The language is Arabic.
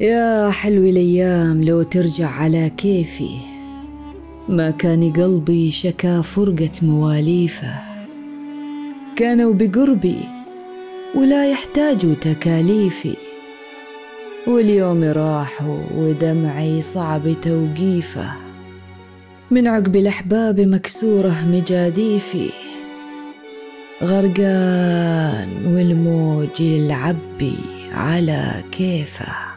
يا حلو الأيام لو ترجع على كيفي. ما كان قلبي شكا فرقة مواليفه. كانوا بقربي ولا يحتاجوا تكاليفي. واليوم راحوا ودمعي صعب توقيفه. من عقب الأحباب مكسورة مجاديفي. غرقان والموج يلعبي على كيفه.